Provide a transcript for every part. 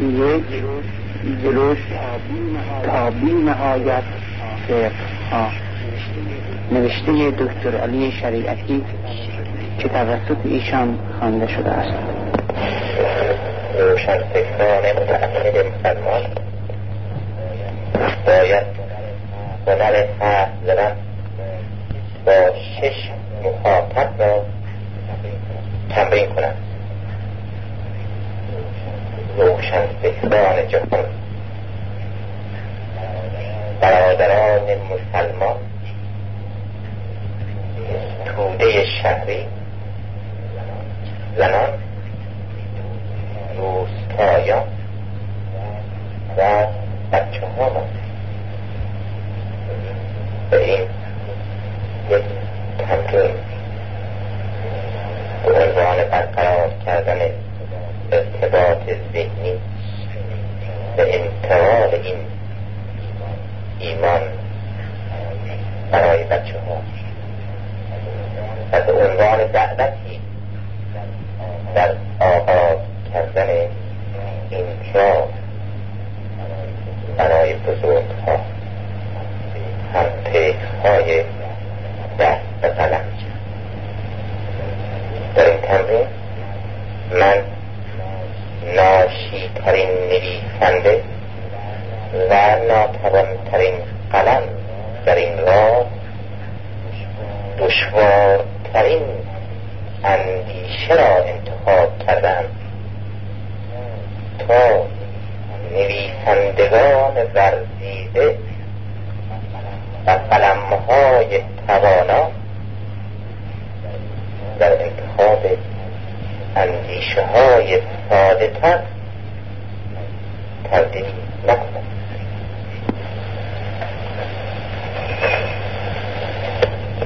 یک جلوش تا بی نهایت ها نوشته دکتر علی شریعتی که توسط ایشان خوانده شده است. روشن فکران متعقد مسلمان. باید هنر حرف زدن با شش مخاطب را تمرین کنند. روشن فکران جهان. برادران مسلمان توده شهری زنان روستایان و بچه ها به این یک تمرین به عنوان برقرار کردن ارتباط ذهنی به انتقال این ایمان برای بچه ها و به عنوان دعوتی در آغاز کردن این راه برای بزرگ ها هم های دست به قلم در این تمرین من ناشی ترین نویسنده و ناتوانترین قلم در این راه دشوارترین اندیشه را انتخاب کردم تا نویسندگان ورزیده و قلمهای توانا در انتخاب اندیشه های ساده تر تردید نکنند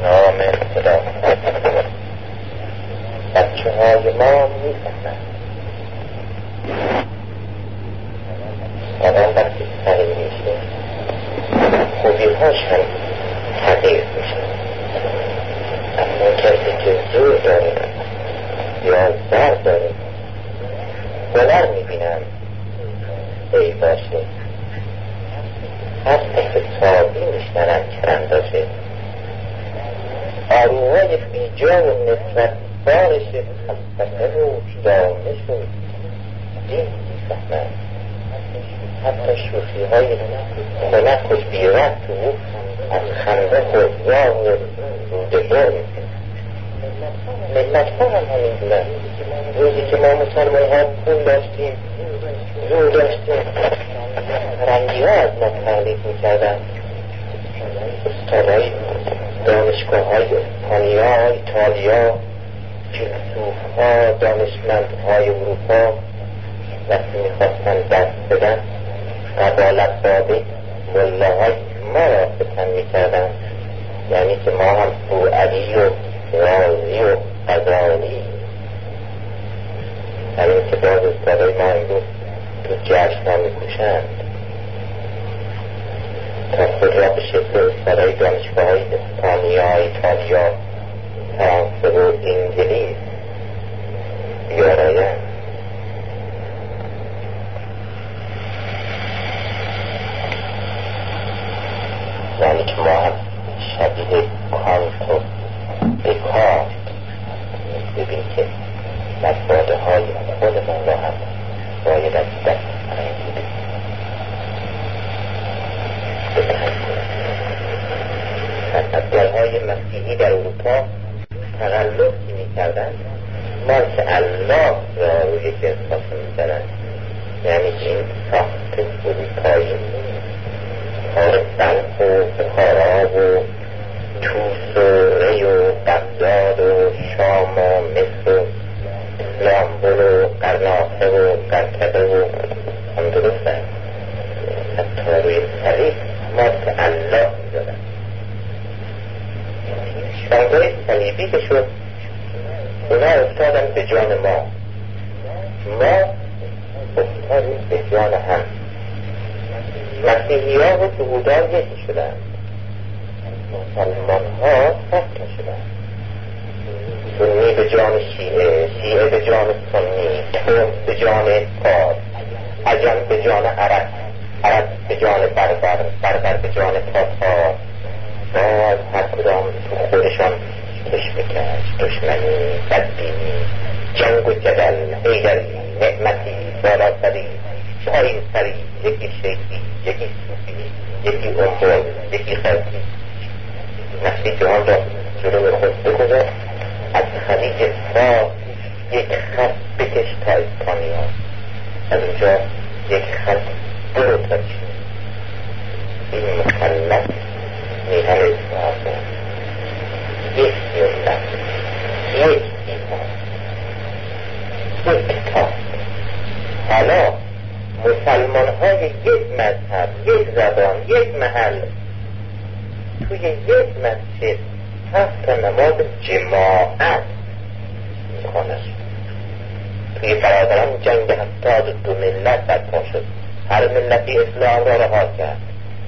نام خدا بچه های ما می‌فهمند آدم وقتی سریع میشه خوبی هاشن تغییر میشه اما کسی که زور داره یا در داره هنر می‌بینم ای باشه هر حسابی میشنرم کرنداشه آروهای بیجا و نسبت بارش خستنه و دانش و دین می‌فهمن حتی شوخی های خنک و بیرت و از خنده خوزیا و رودگار ملت ها هم همین بودن روزی که ما مسلمان ها پول داشتیم زور داشتیم. رنگی ها از ما تقلید می‌کردن. استادهای دانشگاه های اسپانیا ایتالیا فیلسوف ها دانشمند های اروپا وقتی می‌خواستن دست بدن قبالت داده ملاهای ما را ستن می‌کردن یعنی که ما هم علی و رازی و قضایی همین که باز استادای ما امروز تو جشن ها میکوشند تا خود را به شکل استادای دانشگاه های اسپانیا ایتالیا فرانسه و انگلیس بیارایند. یعنی که ما هم شبیه کانت و دکارت ببین که مفاده های خودمان را هم باید از دست های مسیحی در اروپا تغلقی می کردن ما که الله را روی کساس می زنن یعنی که این ساخت اروپایی کار بلخ و بخارا و توس و ری و بغداد و شام و مصر و لامبول و قرناطه و قرکبه و هم حتی روی الله صلیبی که شد اونا افتادن به جان ما ما افتادیم به جان هم مسیحی ها و سهودان یکی شدن مسلمان ها سخت شدن سنی به جان شیعه شیعه به جان سنی ترک به جان پاس عجم به جان عرب عرب به جان بربر بربر به جان تاتار باز هر کدام تو خودشان کش دشمنی بدبینی جنگ و جدل حیدری نعمتی بالاسری پایین سری یکی شیخی یکی صوفی یکی امبول یکی خلقی. نفسی جهان را جلو خود بگذار. از خلیج فارس یک خط بکش تا اسپانیا از اونجا یک خط برو تا چین این مکلف میهن اسلام یک ملت یک ایمان یک کتاب حالا مسلمان های یک مذهب یک زبان یک محل توی یک مسجد نماز جماعت می‌کنن توی برادران جنگ هفتاد دو ملت برپا شد. هر ملتی اسلام را رها کرد.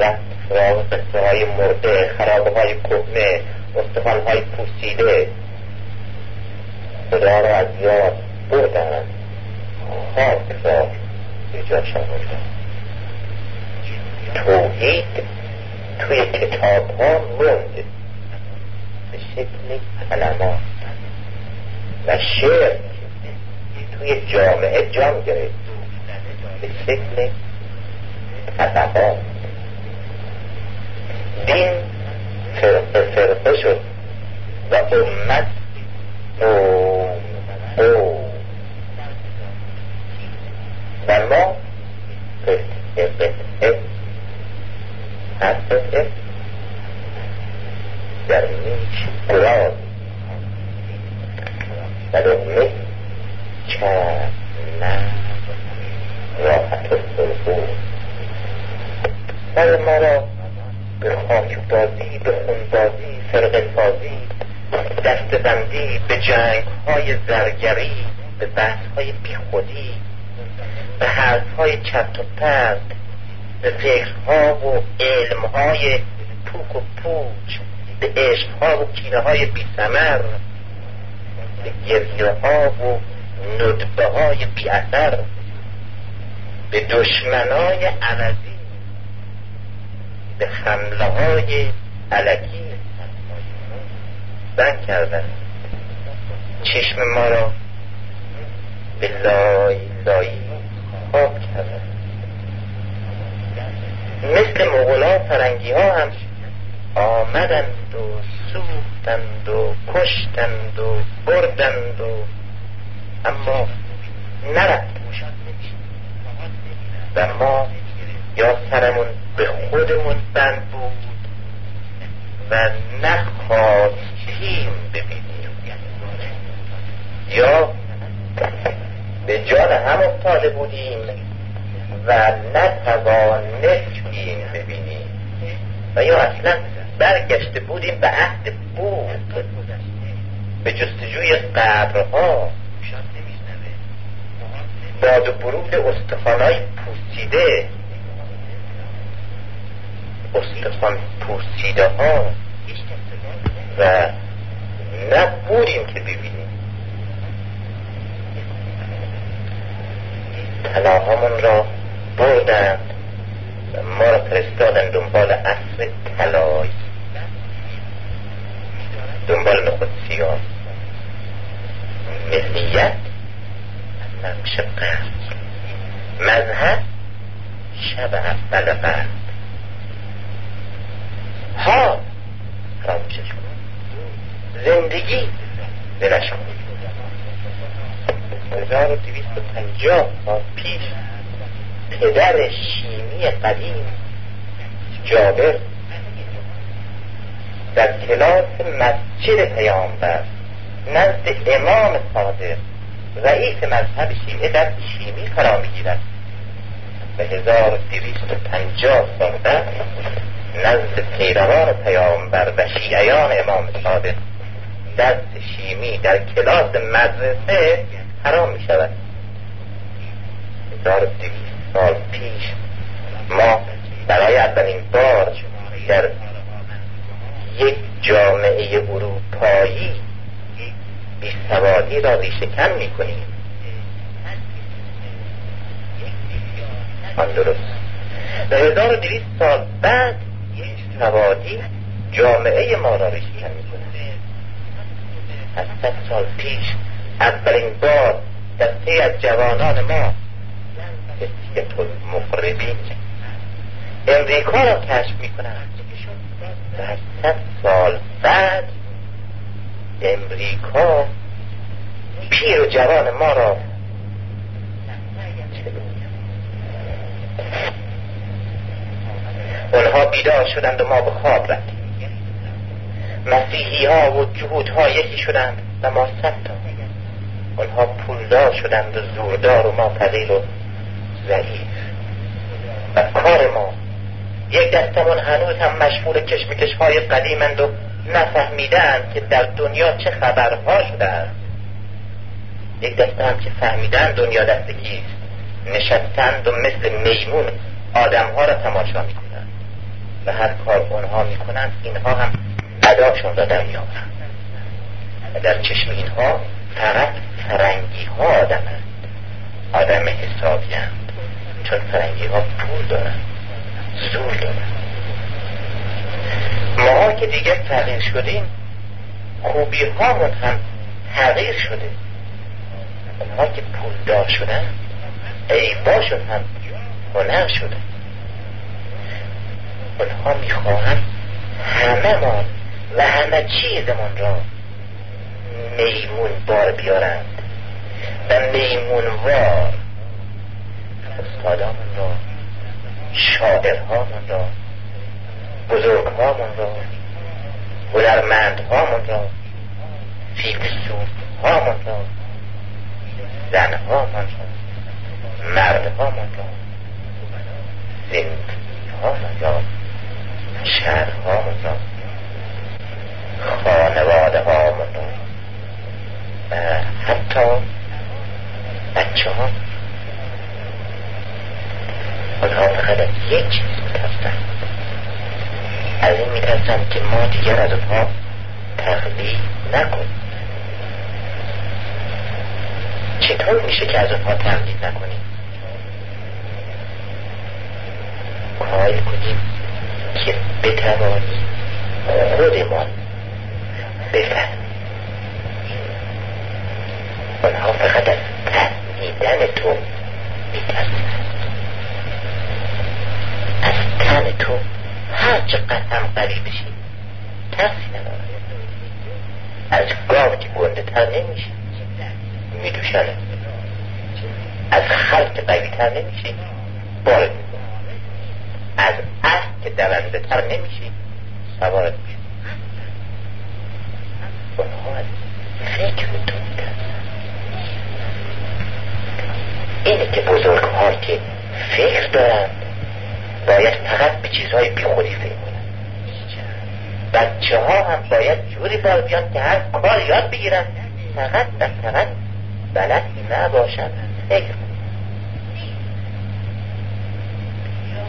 رفت سراغ قصه های مرده خرابه های کهنه استخوان های پوسیده. خدا را از یاد بردن. خاک را به جاش توحید توی کتاب ها موند. شکل کلمات و شعر توی جامعه جان گرفت. به شکل طبقات دین فرقه فرقه شد. و امت او او و ما سر ما را به خاکبازی به خونبازی فرق سازی دست بندی به جنگ های زرگری به بحث های بیخودی به حرف های و پرت به فکرها و علمهای پوک و پوچ به عشقها و کینه های بی سمر به گریه ها و ندبه های بی اثر به دشمنای عوضی. به حمله های علکی. بند کردن. چشم ما را به لای لایی خواب کردن. مثل مغلا فرنگی ها هم آمدند و سوختند و کشتند و بردند و اما نرفت و ما یا سرمون به خودمون بند بود و نخواستیم ببینیم. یا به جان هم افتاده بودیم و نتوانستیم ببینیم. و یا اصلا برگشته بودیم به عهد بود. به جستجوی قبرها. باد و برود استخوانهای پوسیده استخوان پوسیده ها. و نبودیم که ببینیم. طلاهامون را بردند و ما را فرستادن دنبال اصل طلایی. دنبال نخود سیاه ملیت. نقش قرد مذهب شب اول قرد ها فراموشش کن زندگی. بلش کن هزار و دویست و پنجاه سال پیش پدر شیمی قدیم جابر در کلاس مسجد پیامبر نزد امام صادق رئیس مذهب شیعه در شیمی قرار می‌گیرد. و هزار دویست و پنجاه سال نزد پیروان پیامبر و شیعیان امام صادق دست شیمی در کلاس مدرسه حرام می شود هزار دویست سال پیش ما برای اولین بار در یک جامعه اروپایی بیسوادی را ریشهکن می‌کنیم. آن درست. و 1200 سال بعد یک سوادی جامعه ما را ریشکن می‌کنه از صد سال پیش اولین بار دسته از جوانان ما که مقربین امریکا را کشف می‌کنن و از صد سال بعد امریکا پیر و جوان ما را اونها بیدار شدند و ما به خواب رفتیم. مسیحی ها و جهود ها یکی شدند و ما صد تا. اونها پولدار شدند و زوردار و ما فقیر و ضعیف. و کار ما یک دستمون هنوز هم مشمول کشمکش های قدیمند و نفهمیدن که در دنیا چه خبرها شده یک دسته هم که فهمیدن دنیا دست کیست نشستند و مثل میمون آدمها را تماشا می‌کنند. و هر کار اونها می‌کنند اینها هم اداشون را در میآورند و در چشم اینها فقط فرنگی ها آدمند. آدم حسابی چون فرنگی ها پول دارند. زور دارند. ما که دیگه تغییر شدیم خوبی هامون هم تغییر شده. اونها که پولدار شدن عیباشون هم هنر شده. اونها می‌خواهند همه ما و همه را میمون بار بیارند و میمون وار استادامون را شاعرهامون را بزرگهامون را هنرمندهامون را فیلسوفهامون را زنهامون را مردهامون را زندگیهامون را شهرهامون را خانواده هامون را و حتی بچه ها آنها فقط یک چیز میترسن از این میترسن که ما دیگر از اونها تقلید نکنیم چطور میشه که از اونها تقلید نکنیم کاری کنیم که بتوانیم خودمان بفهم آنها فقط از فهمیدن تو میترسن از تن تو هر چقدر هم قریب بشی ترسی نداره. از گاو که گنده تر نمیشه میدوشنه از خلق قوی تر نمیشه بارد از اسب که دونده تر نمیشه سوارت میشه اونها از فکر تو اینه که بزرگ که فکر دارند باید فقط به چیزهای بی خودی فکر کنند بچه ها هم باید جوری بار بیان که هر کار یاد بگیرن. فقط و فقط بلدی نباشن. فکر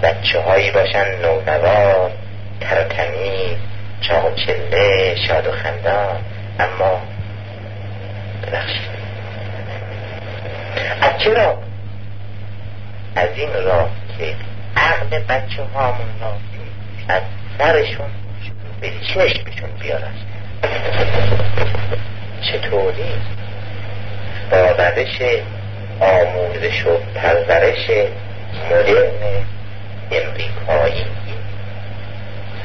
بچه هایی باشن نونوار چاق و شاد و خندان اما ببخشید. از چرا از این راه که عقل بچه هامون را از سرشون به چشمشون بیارن. چطوری؟ با روش آموزش و پرورش مدرن امریکایی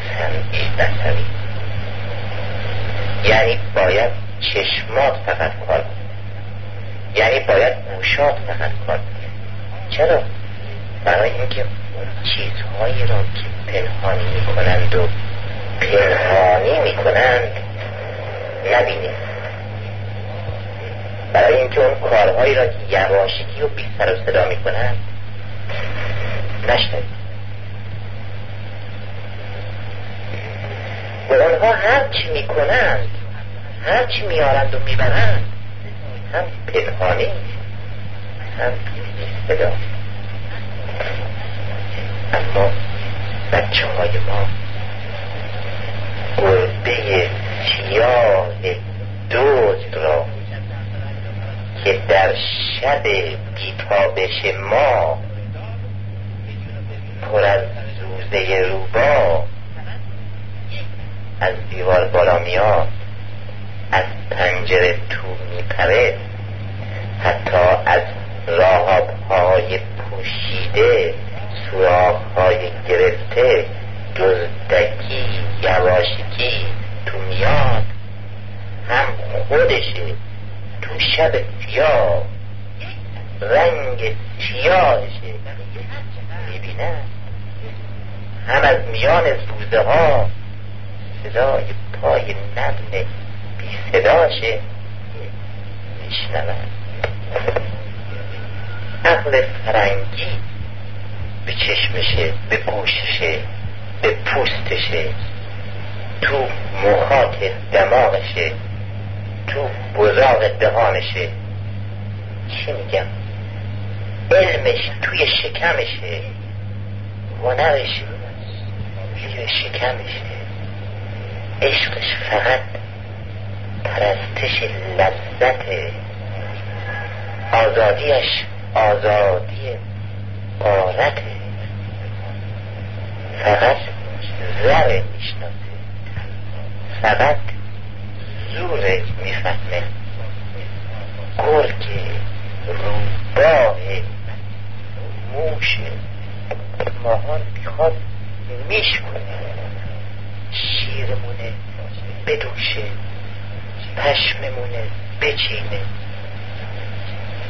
سنگی بسری یعنی باید چشمات فقط کار یعنی باید گوشات فقط کار چرا؟ برای اینکه اون چیزهایی را که پنهانی می‌کنند و پنهانی می‌کنند نبینید برای اینکه اون کارهایی را که یواشکی و بی سر و صدا می‌کنند. نشنوید. و اونها هر چی می‌کنند. هر چی میارند و می‌برند. هم پنهانی هم صدا. اما بچه های ما گربه سیاه دوز را که در شب بیتابش ما پر از زوزه روبا از دیوار بالا میاد از پنجره تو میپره حتی از راهاب های پوشیده سراخ های گرفته دزدکی یواشکی تو میاد. هم خودشه. شب سیاه رنگ سیاهشه می‌بینه هم از میان زوزه ها صدای پای نرم بی صداشه میشنون عقل فرنگی به چشمشه به گوششه به پوستشه تو مخاط دماغشه تو بزاق دهانشه. چی میگم؟ علمش توی شکمشه. هنرش توی شکمشه. عشقش فقط پرستش لذت آزادیش آزادی قارته فقط زره می‌شناسه. فقط زوره می‌فهمه گرگ روباه موش ماهان می‌خواد میشکنه شیرمونه بدوشه. پشممونه بچینه.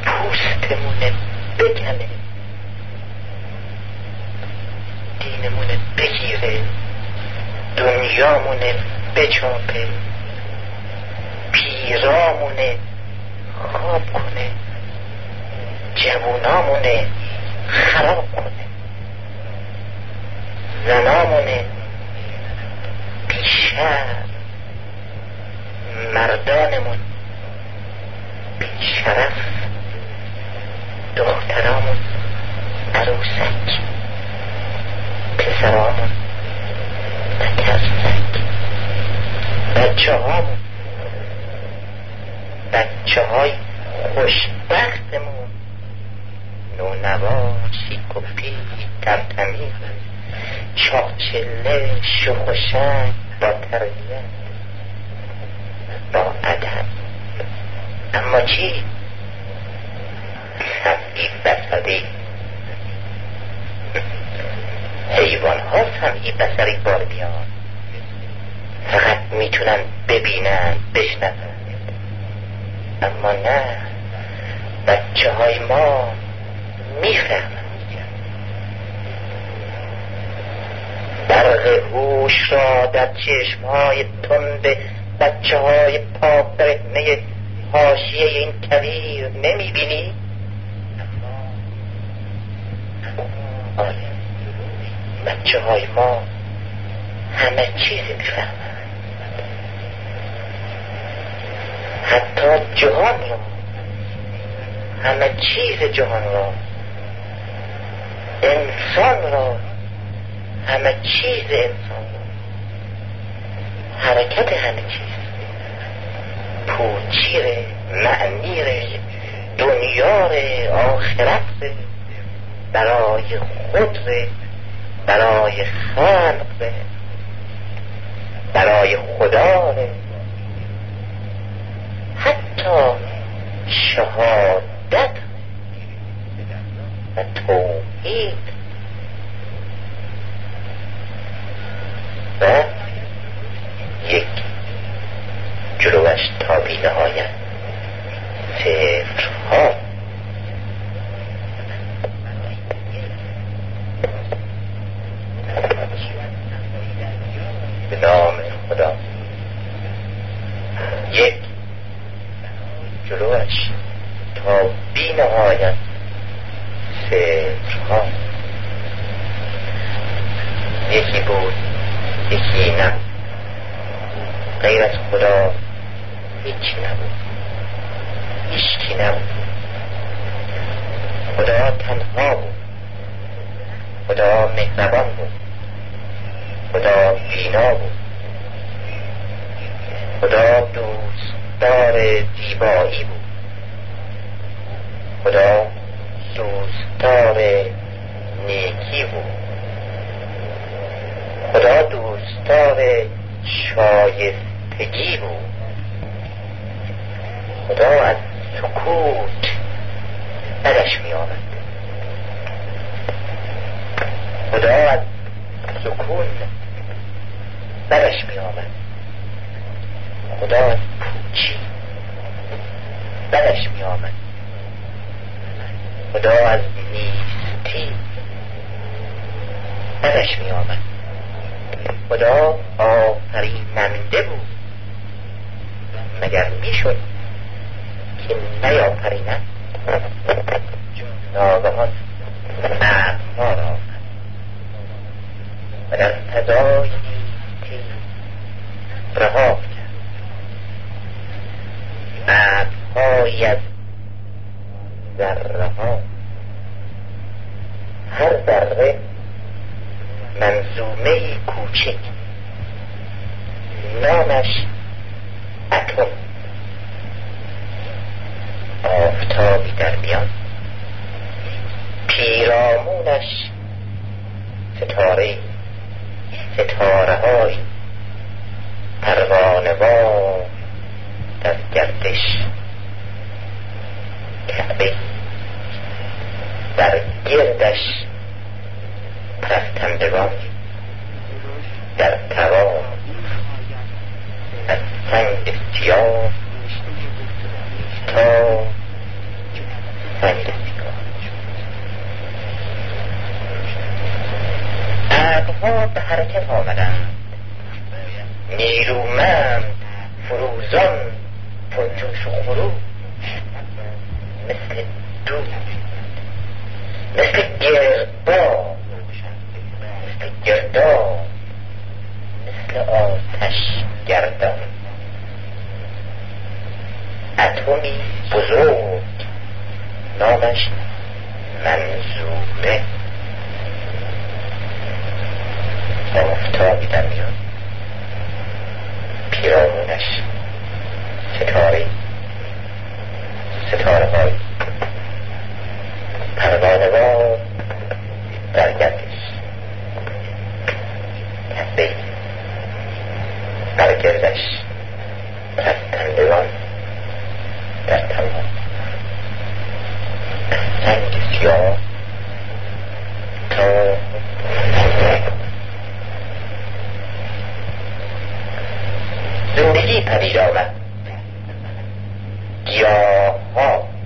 پوستمونه بکنه دینمونه بگیره. دنیامونه بچاپه. پیرامونه خواب کنه جوونامونه خراب کنه. زنامونه بیشتر مردانمون بیشرف دخترامون عروسک پسرامون نترسک بچه هامون بچه های خوشبختمون. نونوا شیکوپی تمتمی چاچله شخوشنگ با تربیت با ادب. اما چی؟ سمعی بسری. حیوان ها سمعی بسری بار بیان. فقط می‌تونن ببینن بشنون. اما نه بچه های ما می‌فهمن برق هوش را در چشم های تند بچه های پاک برهنه حاشیه این کویر نمی‌بینی؟ آره بچه های ما همه چیزی می‌فهمن حتی جهان را. همه چیز جهان را. انسان را. همه چیز انسان را. حرکت همه چیز. پوچیر معنیر دنیا آخرت برای خود برای خلق برای خدا. شهادت و توحید. و یک جلوش تا بی نهایت ها به نام خدا یک جلوش تا بی نهایت ها یکی بود یکی نه غیر از خدا هیچی نبود هیچکی نبود خدا تنها بود. خدا مهربان بود. خدا بینا بود. خدا دوستدار زیبایی بود. خدا دوستدار نیکی بود. خدا دوستار شایستگی بود. خدا از سکوت بدش می آمد خدا از سکون بدش می آمد خدا از پوچی بدش می آمد خدا از نیستی بدش می آمد خدا آفریننده بود. مگر می‌شد که نیافریند ناگهان ابرها را و در فضای نیستی رها کرد. ابرهایی از ذره ها هر ذره منظومه کوچک. نامش اتم آفتابی در میان پیرامونش ستاره ستاره های پروانه در گردش. کعبه در گردش پرستندگان در توان از سنگ سیاه تا سنگ سیاه ابرها به حرکت آمدند نیرومند فروزان پرجوش و خروش مثل دود مثل گرداب مثل گرداب مثل آتش گردان اتمی بزرگ نامش منظومه آفتابی در میان پیرامونش ستاره ستاره های پروانوار در گردش کسبه در گردش پرستندگان در تمام سنگ سیاه تا زندگی پدید آمد گیاه ها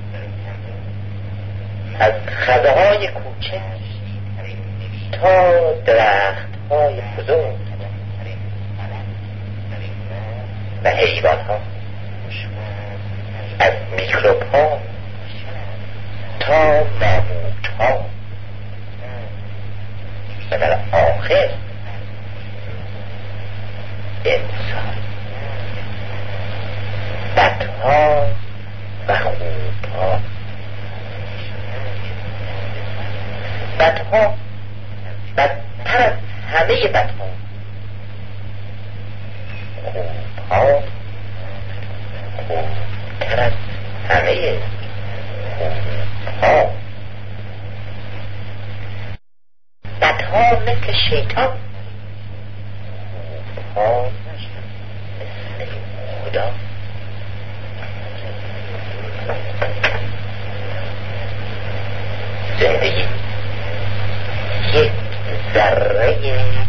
از خزه های کوچک تا درخت های بزرگ و حیوان ها از میکروب ها تا ماموت ها و در آخر انسان بدها و خوبها بدها بدتر از همه بدها خوبها خوبتر از همه خوبها بدها مثل شیطان خوبها مثل خدا زندگی. یک ذره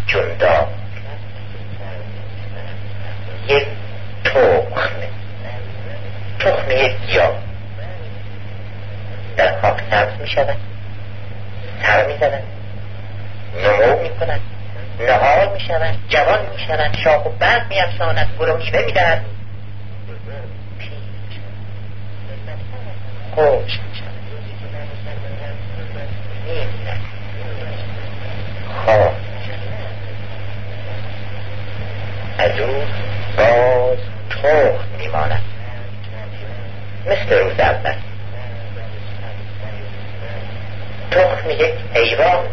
جندا یک تخم. تخم یک گیاه. در خاک سبز می شود سر می زند نمو می کند نهار می شود جوان می شود شاخ و برگ می افشاند گل و میوه می دهد خوش می شود نیست خواه از او باز تخم میماند مثل روز اول تخم یک حیوان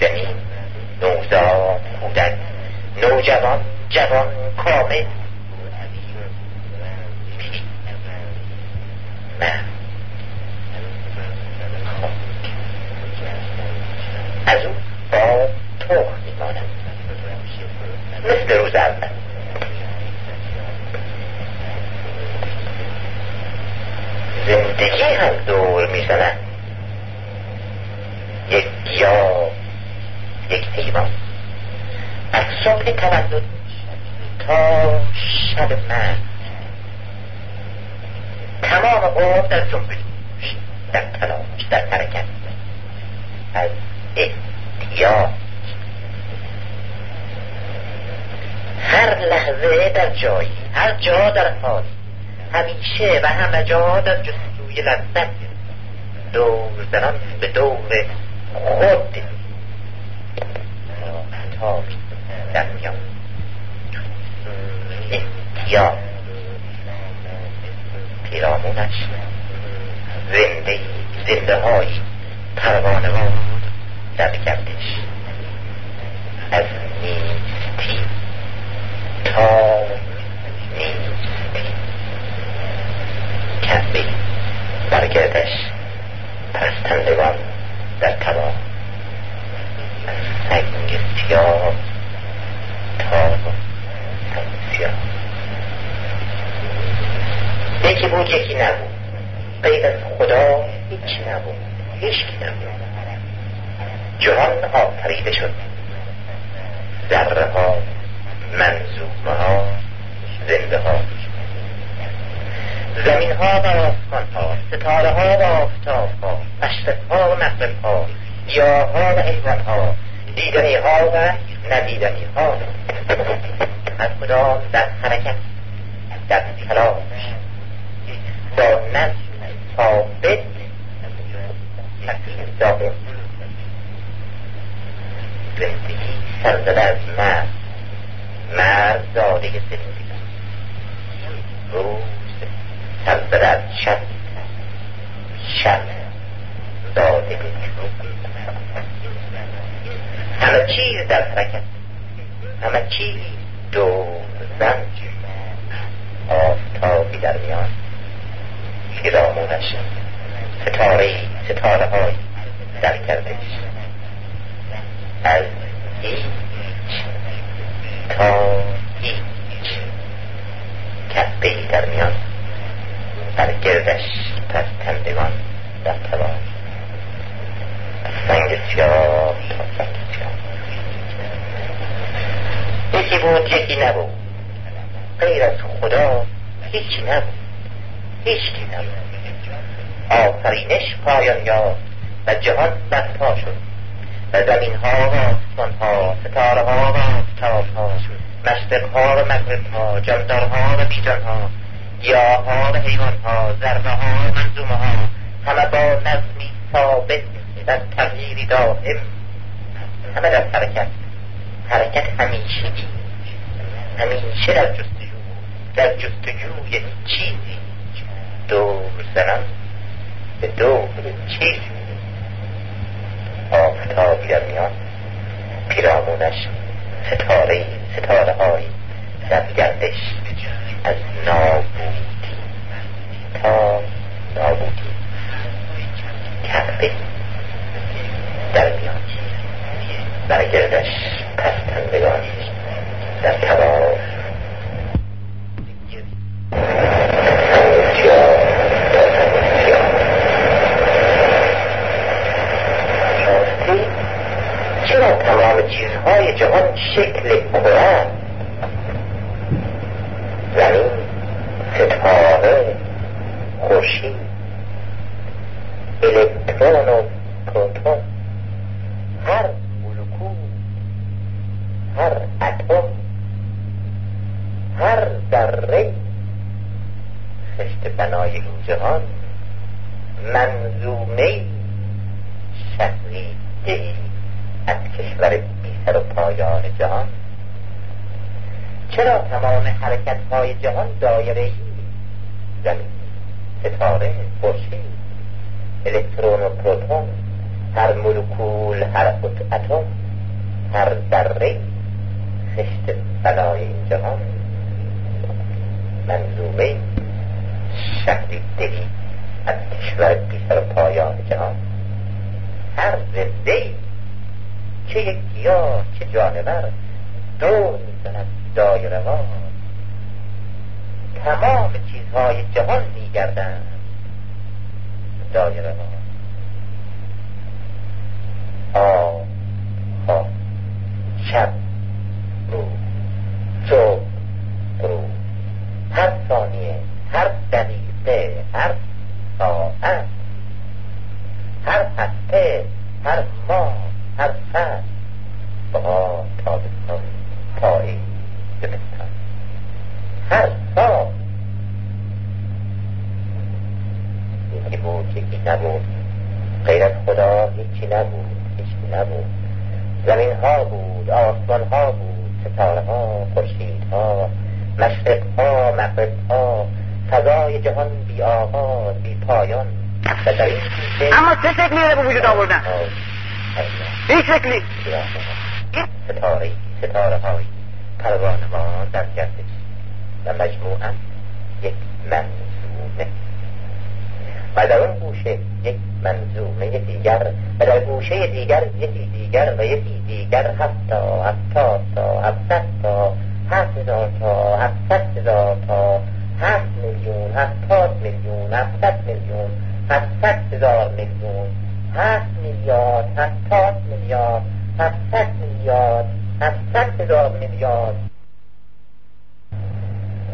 جنین نوزاد کودک نوجوان جوان کامل مرد از او با تخم میماند تولد تا شب من. تمام قوم در جنبش در تلاش در حرکت. از احتیاط. هر لحظه در جایی هر جا در حال. همیشه و همه جا در جستجوی لذت. دور زنان به دور خود. در میان احتیاط پیرامونش. زنده زنده های پروانه در گردش. از نیستی تا نیستی. کعبه برگردش. پرستندگان در تمام. سنگ سیاه سیاه یکی بود یکی نبود. غیر از خدا هیچ نبود. هیچ نبود. جهان آفریده شد. ذره ها منظومه ها زنده ها. زمین ها و آسمان ها ستاره ها و آفتاب ها مشرق ها و مغرب ها گیاه ها و حیوان ها دیدنی ها و ندیدنی ها از کدام در حرکت در تلاش. با نظم ثابت تکلیف داده. زندگی سرزده از مرد مرد زاده زندگی. روز سرزده از شب شب زاده همه چیز در حرکت همه چیز دور زن آفتابی در میان. پیرامونش ستاره ستاره های در کردش از هیچ تا هیچ. کفه در میان. در گردش پرستندگان در تبار سنگ سیاه تا یکی بود یکی نبود غیر از خدا هیچی نبود هیچی نبود آفرینش پایان یافت و جهان برپا شد و زمین ها و آسمان ها ستاره ها و آفتاب ها مشرق ها و مغرب ها جاندار ها و ها گیاه ها و حیوان ها ذره ها و منظومه ها همه با نظمی ثابت در تغییری دائم. همه در حرکت. حرکت همیشگی. همیشه در جستجو. در جستجوی چیزی دور زنان به دور چیزی آفتابی در میان. پیرامونش ستاره ستاره های در گردش از نابودی. تا نابودی. کعبه. در میان در گردش پستندگان در تبار چرا تمام چیزهای جهان شکل کره زمین ستاره خورشید الکترون و پروتون. هر مولکول هر اتم هر ذره خشت بنای این جهان منظومه شهریده از کشور بی سر و پایان جهان. چرا تمام حرکت های جهان دایره ای؟ زمین ستاره خورشید الکترون و پروتون هر مولکول هر اتم هر ذره خشت این جهان منظومه شکلی دلی از کشور بی سر و پایان جهان. هر زنده چه یک گیاه چه جانور دور می‌زند دایره ها تمام چیزهای جهان میگردند دایره شب بود صبح فضای جهان بی آغاز بی پایان. و در این اما چه شکلی به وجود آوردن؟ هیچ شکلی. ستاره ستاره های پروانه ما در گردش. و مجموعا یک منظومه. و در اون گوشه یک منظومه دیگر. و در گوشه دیگر یکی دیگر و یکی دیگر. هفتا هفتاد تا هفتد تا هفت هزار تا هفتد هزار تا. هفت میلیون هفتاد میلیون هفتد میلیون هفتد هزار میلیون هفت میلیارد هفتاد میلیارد هفتد میلیارد هفتد هزار میلیارد.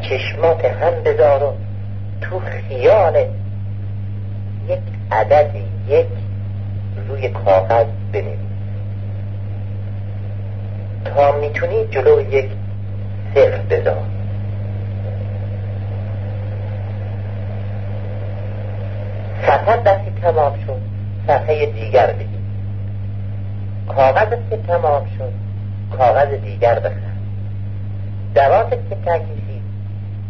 چشمات هم بذار و تو خیال یک عددی یک روی کاغذ بنویس تا می‌تونی جلو یک صفر بذار. صفحه دستی تمام شد. صفحه دیگر بگیر کاغذ که تمام شد. کاغذ دیگر بخر. دوات که تکیشید.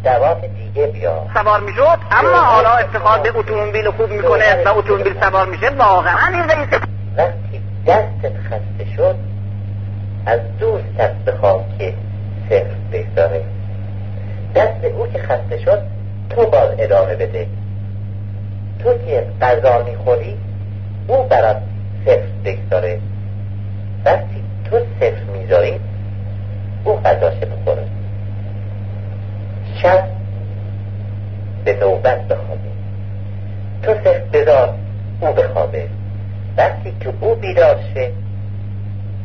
دوات دیگه بیا. سوار می‌شد اما حالا افتخار به اتومبیل خوب می‌کنه و اتومبیل سوار میشه واقعا این رئیس وقتی دستت خسته شد از دوستت بخواه که صفر بگذاره. دست او که خسته شد تو باز ادامه بده. تو که غذا می‌خوری او برات صفر بگذاره. وقتی تو صفر می‌ذاری او غذاش بخوره شب به نوبت بخوابه. تو صفر بذار او بخوابه. وقتی که او بیدار شه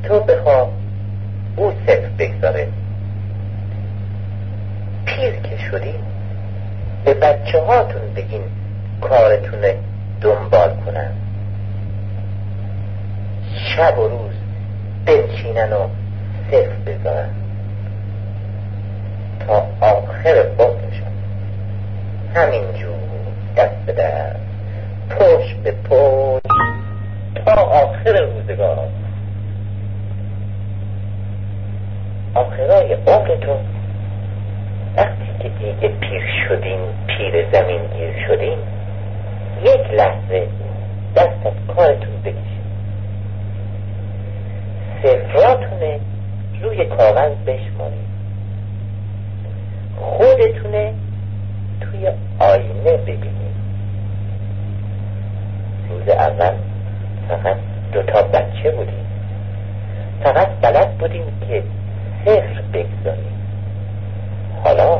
تو بخواب او صفر بگذاره. پیر که شدی به بچه هاتون بگین کارتون دنبال کنن. شب و روز بنشینن و صفر بذارن. تا آخر بطنشون همینجور دست به دست پشت به پشت. تا آخر روزگار. آخرای عمرتون. وقتی که دیگه پیر شدین پیر زمین گیر شدین یک لحظه دست از کارتون بکشید. صفراتونه روی کاغذ بشمارید. خودتونه توی آینه ببینید. روز اول فقط دوتا بچه بودیم. فقط بلد بودیم که صفر بگذاریم. حالا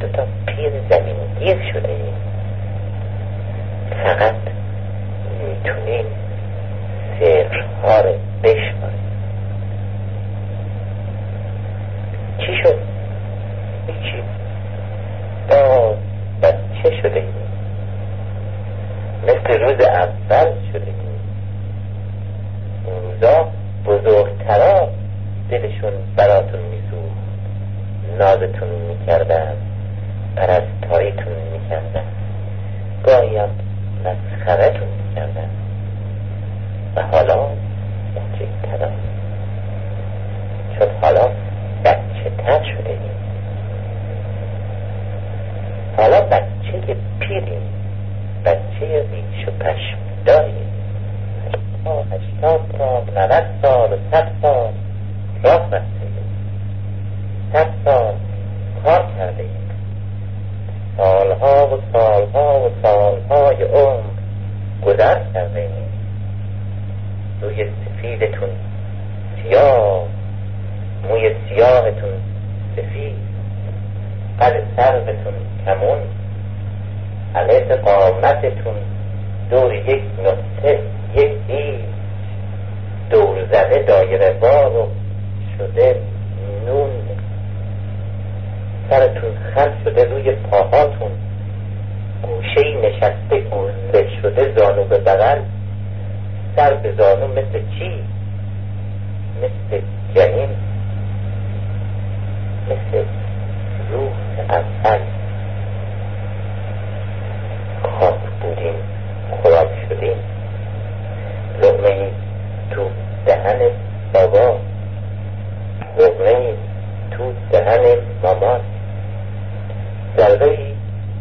دوتا پیر زمینگیر شده. ایم فقط می‌تونیم صفرها رو بشماریم چی شد؟ هیچی باز بچه شده ایم مثل روز اول شده ایم اون روزا بزرگترا دلشون براتون میسوخت نازتون می‌کردن پرستاریتون می‌کردن گاهی هم مسخرتون می‌کردن و حالا بچه ترا چون حالا بچه تر شده ایم حالا بچه پیریم بچه ریش و پشم داریم تا هشتاد سال نوت سال و صد سال راه رفته صد سال کار کرده ایم سالها و سالها و سالهای عمر گذر کرده ایم روی سفیدتون سیاه موی سیاهتون سفید قد سربتون کمون. علیت قامتتون دور یک نقطه یک ایش دور زده دایره بار و شده نون. سرتون خم شده روی پاهاتون. گوشه نشسته گوزه شده زانو به بغل. سر به زانو مثل چی؟ مثل جنین. مثل اول خاک بودیم خوراک شدیم. لغمه تو دهن بابا. لغمه تو دهن مامان. ذره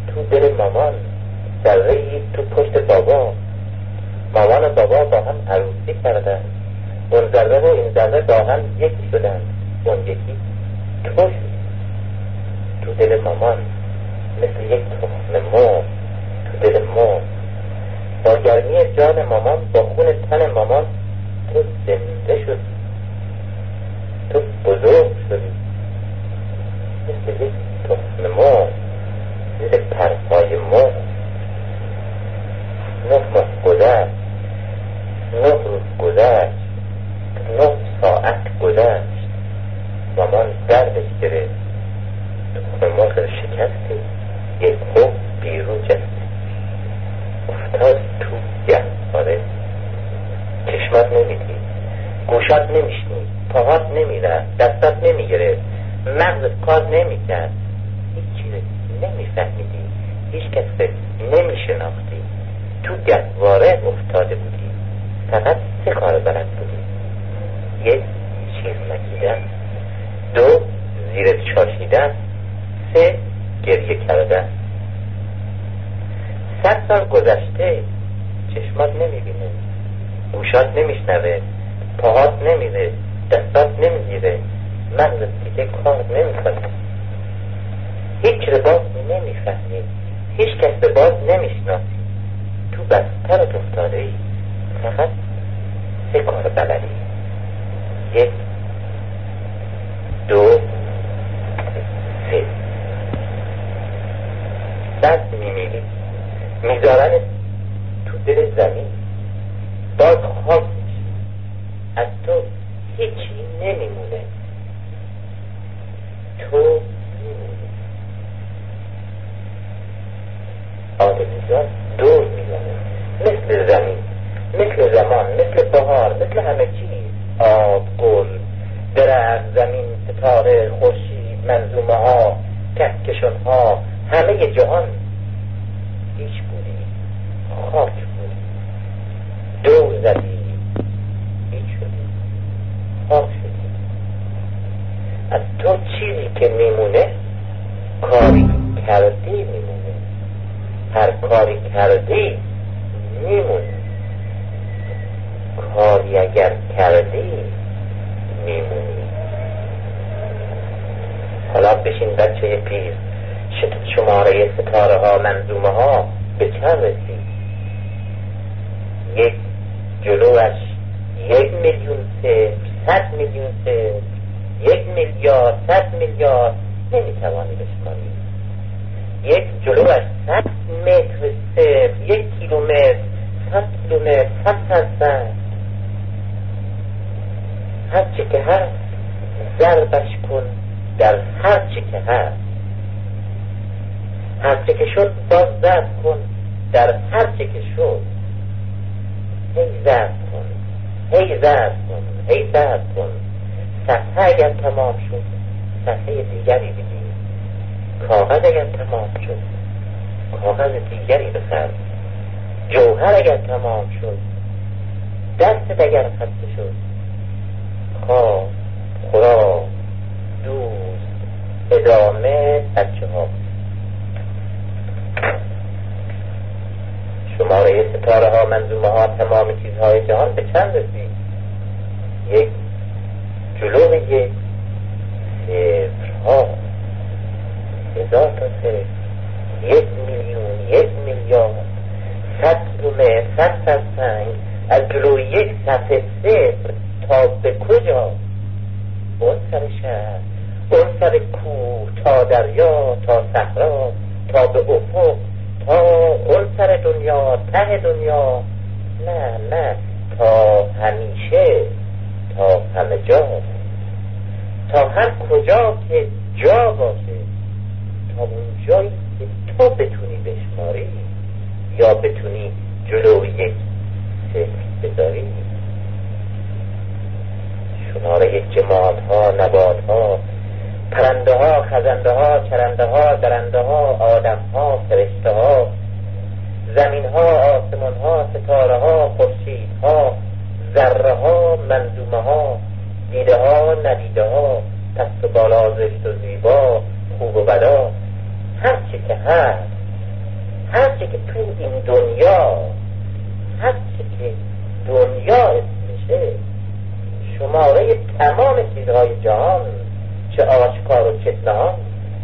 تو دل مامان. ذره تو پشت بابا. مامان و بابا با هم عروسی کردن. اون ذره و این ذره با هم یکی شدن اون یکی تو شد مامان مثل یک تخم مرغ تو دل مرغ. با گرمی جان مامان با خون تن مامان تو زنده شدی تو بزرگ شدی. مثل یک تخم مرغ زیر پرهای مرغ. نه ماه گذشت نه روز گذشت نه ساعت گذشت. مامان دردش گرفت تخم مرغ شکستی یک خوب بیرون جستی افتاد تو گهواره چشمت نمیدی گوشات نمیشنی پاهات نمی‌رفت. دستات نمی‌گرفت. مغزت کار نمی‌کرد. هیچ چیز نمیفهمیدی. هیچ کس نمیشناختی. تو گهواره افتاده بودی. فقط سه کار بلد بودی. یک چیز نکیدن دو زیرت چاشیدن سه گریه کردن. صد سال گذشته چشمات نمی‌بینه گوشات نمیشنوه پاهات نمیره دستات نمی‌گیره مغزت دیگه کار نمی‌کنه هیچ رو باز نمی‌فهمی هیچ کس به باز نمی‌شناسی تو بسترت افتاده ای فقط سه کار بلدی یک دو سه بعد میمیری می‌ذارن تو دل زمین باز خاک میشه از تو هیچی نمیمونه تو میمونی آدمیزاد دور می‌زنه مثل زمین مثل زمان مثل بهار مثل همه چیز. آب گل درخت زمین ستاره خورشید منظومه ها کهکشان ها همه جهان. هیچ بودی خاک بودی دور زدی. هیچ شدی خاک شدی از تو چیزی که میمونه کاری کردی میمونه. هر کاری کردی بشین بچه پیر. شماره ستاره ها منظومه ها به چند رسید. یک جلوش یک میلیون صفر صد میلیون صفر یک میلیارد صد میلیارد. نمی‌توانی بشماری یک جلوش صد متر صفر یک کیلومتر صد کیلومتر صد صد هر چی که هست ضربش کن. در هر چی که هست هر چی که شد باز ضرب کن. در هر چی که شد هی ضرب کن هی ضرب کن هی ضرب کن. صفحه اگر تمام شد صفحه دیگری بدی کاغذ اگر تمام شد کاغذ دیگری بخر. جوهر اگر تمام شد دستت اگر خسته شد خواب دوست ادامه بچه ها شماره ستاره ها منظومه ها تمام چیزهای جهان به چند رسید؟ یک جلو یک صفرها. هزار تا صفر. یک میلیون یک میلیارد. صد کیلومتر صد صد سنگ. از جلو یک صفحه صفر تا به کجا؟ اون سر شهر. سر کوه تا دریا تا صحرا تا به افق تا اون سر دنیا ته دنیا. نه نه تا همیشه تا همه جا. تا هر کجا که جا باشه تا اون جایی که تو بتونی بشماری یا بتونی جلو یک فکر بذاری. شماره جماعت ها نبات ها پرنده ها خزنده ها چرنده ها درنده ها آدم ها فرشته ها زمین ها آسمان ها ستاره ها خورشید ها ذره ها منظومه ها دیده ها ندیده ها پست و بالا زشت و زیبا خوب و بدا. هر چی که هست هر چی که تو این دنیا هر چی که دنیا اسمشه شماره تمام چیزهای جهان چه آشکار و چه نهان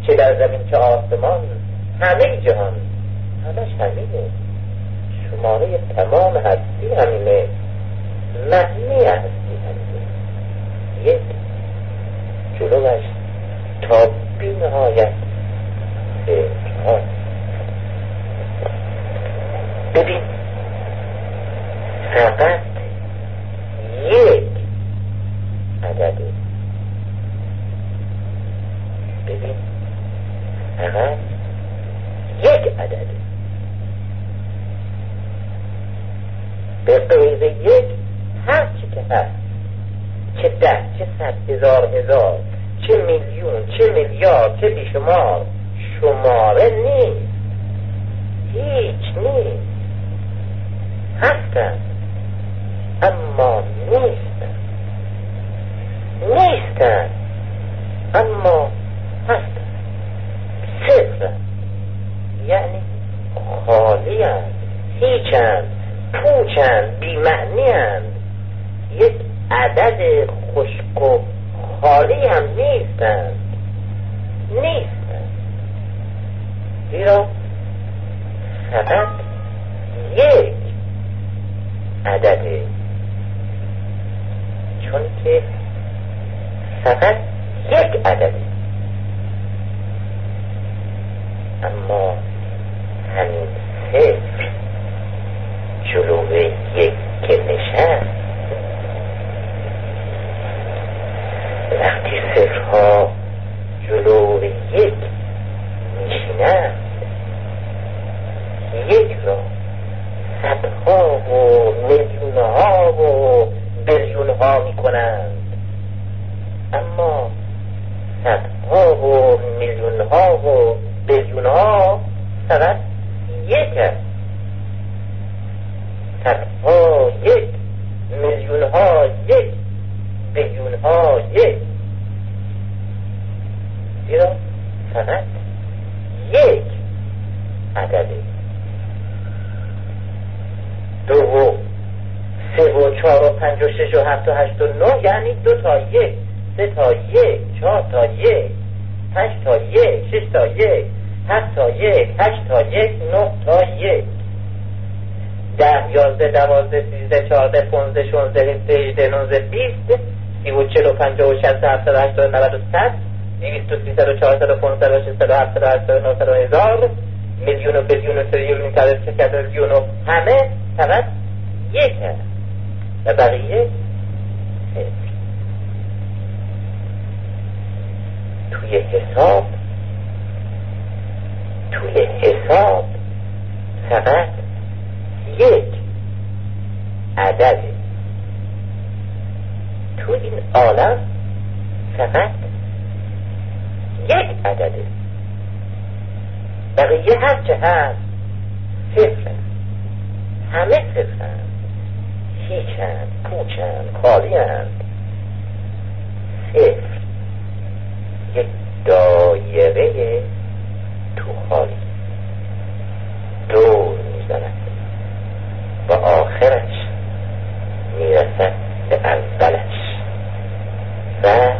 چه در زمین چه آسمان همه جهان همش همینه. شماره تمام هستی همینه. معنی هستی همینه. یک جلوش تا بی نهایت ببین فقط یک عدده ببین فقط یک عدده به قیز یک هر چی که هست چه ده چه صد هزار هزار چه میلیون چه میلیارد چه بیشمار شماره نیست. هیچ نیست. هستن. اما نیستن. نیستن. اما هستن. صفر یعنی خالی هست هیچن پوچن بیمعنی یک عدد خشک و خالی هم نیستند. نیستند. زیرا فقط یک عدده چون که فقط یک عدده اما همین صفر جلوه یک که نشست وقتی صفرها جلو یک میشینند یک را صدها و میلیونها و بلیونها می‌کنند اما صدها و میلیونها و بلیونها فقط یک است صدها یک میلیونها یک بیون ها یک زیرا فقط یک عدده دو و سه و چهار و پنج و شش و هفت و هشت و نه یعنی دو تا یک سه تا یک چهار تا یک پنج تا یک شش تا یک هفت تا یک هشت تا یک نه تا یک. ده یازده دوازده سیزده چهارده پونزده شونزده هفته نوزده بیست سی و چل و پنجه و شست هفتاد و هشتاد و نود و صد دویست و سیصد و چهارصد و پانصد و ششصد و هفتاد و هشتاد و نهصد و هزار میلیون و بیلیون و تریلیون و همه فقط یک هست و بقیه صفر توی حساب توی حساب فقط یک عدده تو این عالم فقط یک عدده بقیه هرچه هست صفر. همه صفر هیچند پوچند خالیاند. صفر. یک دایره تو خالی. دور می‌زند. و آخرش می‌رسد به اولش. و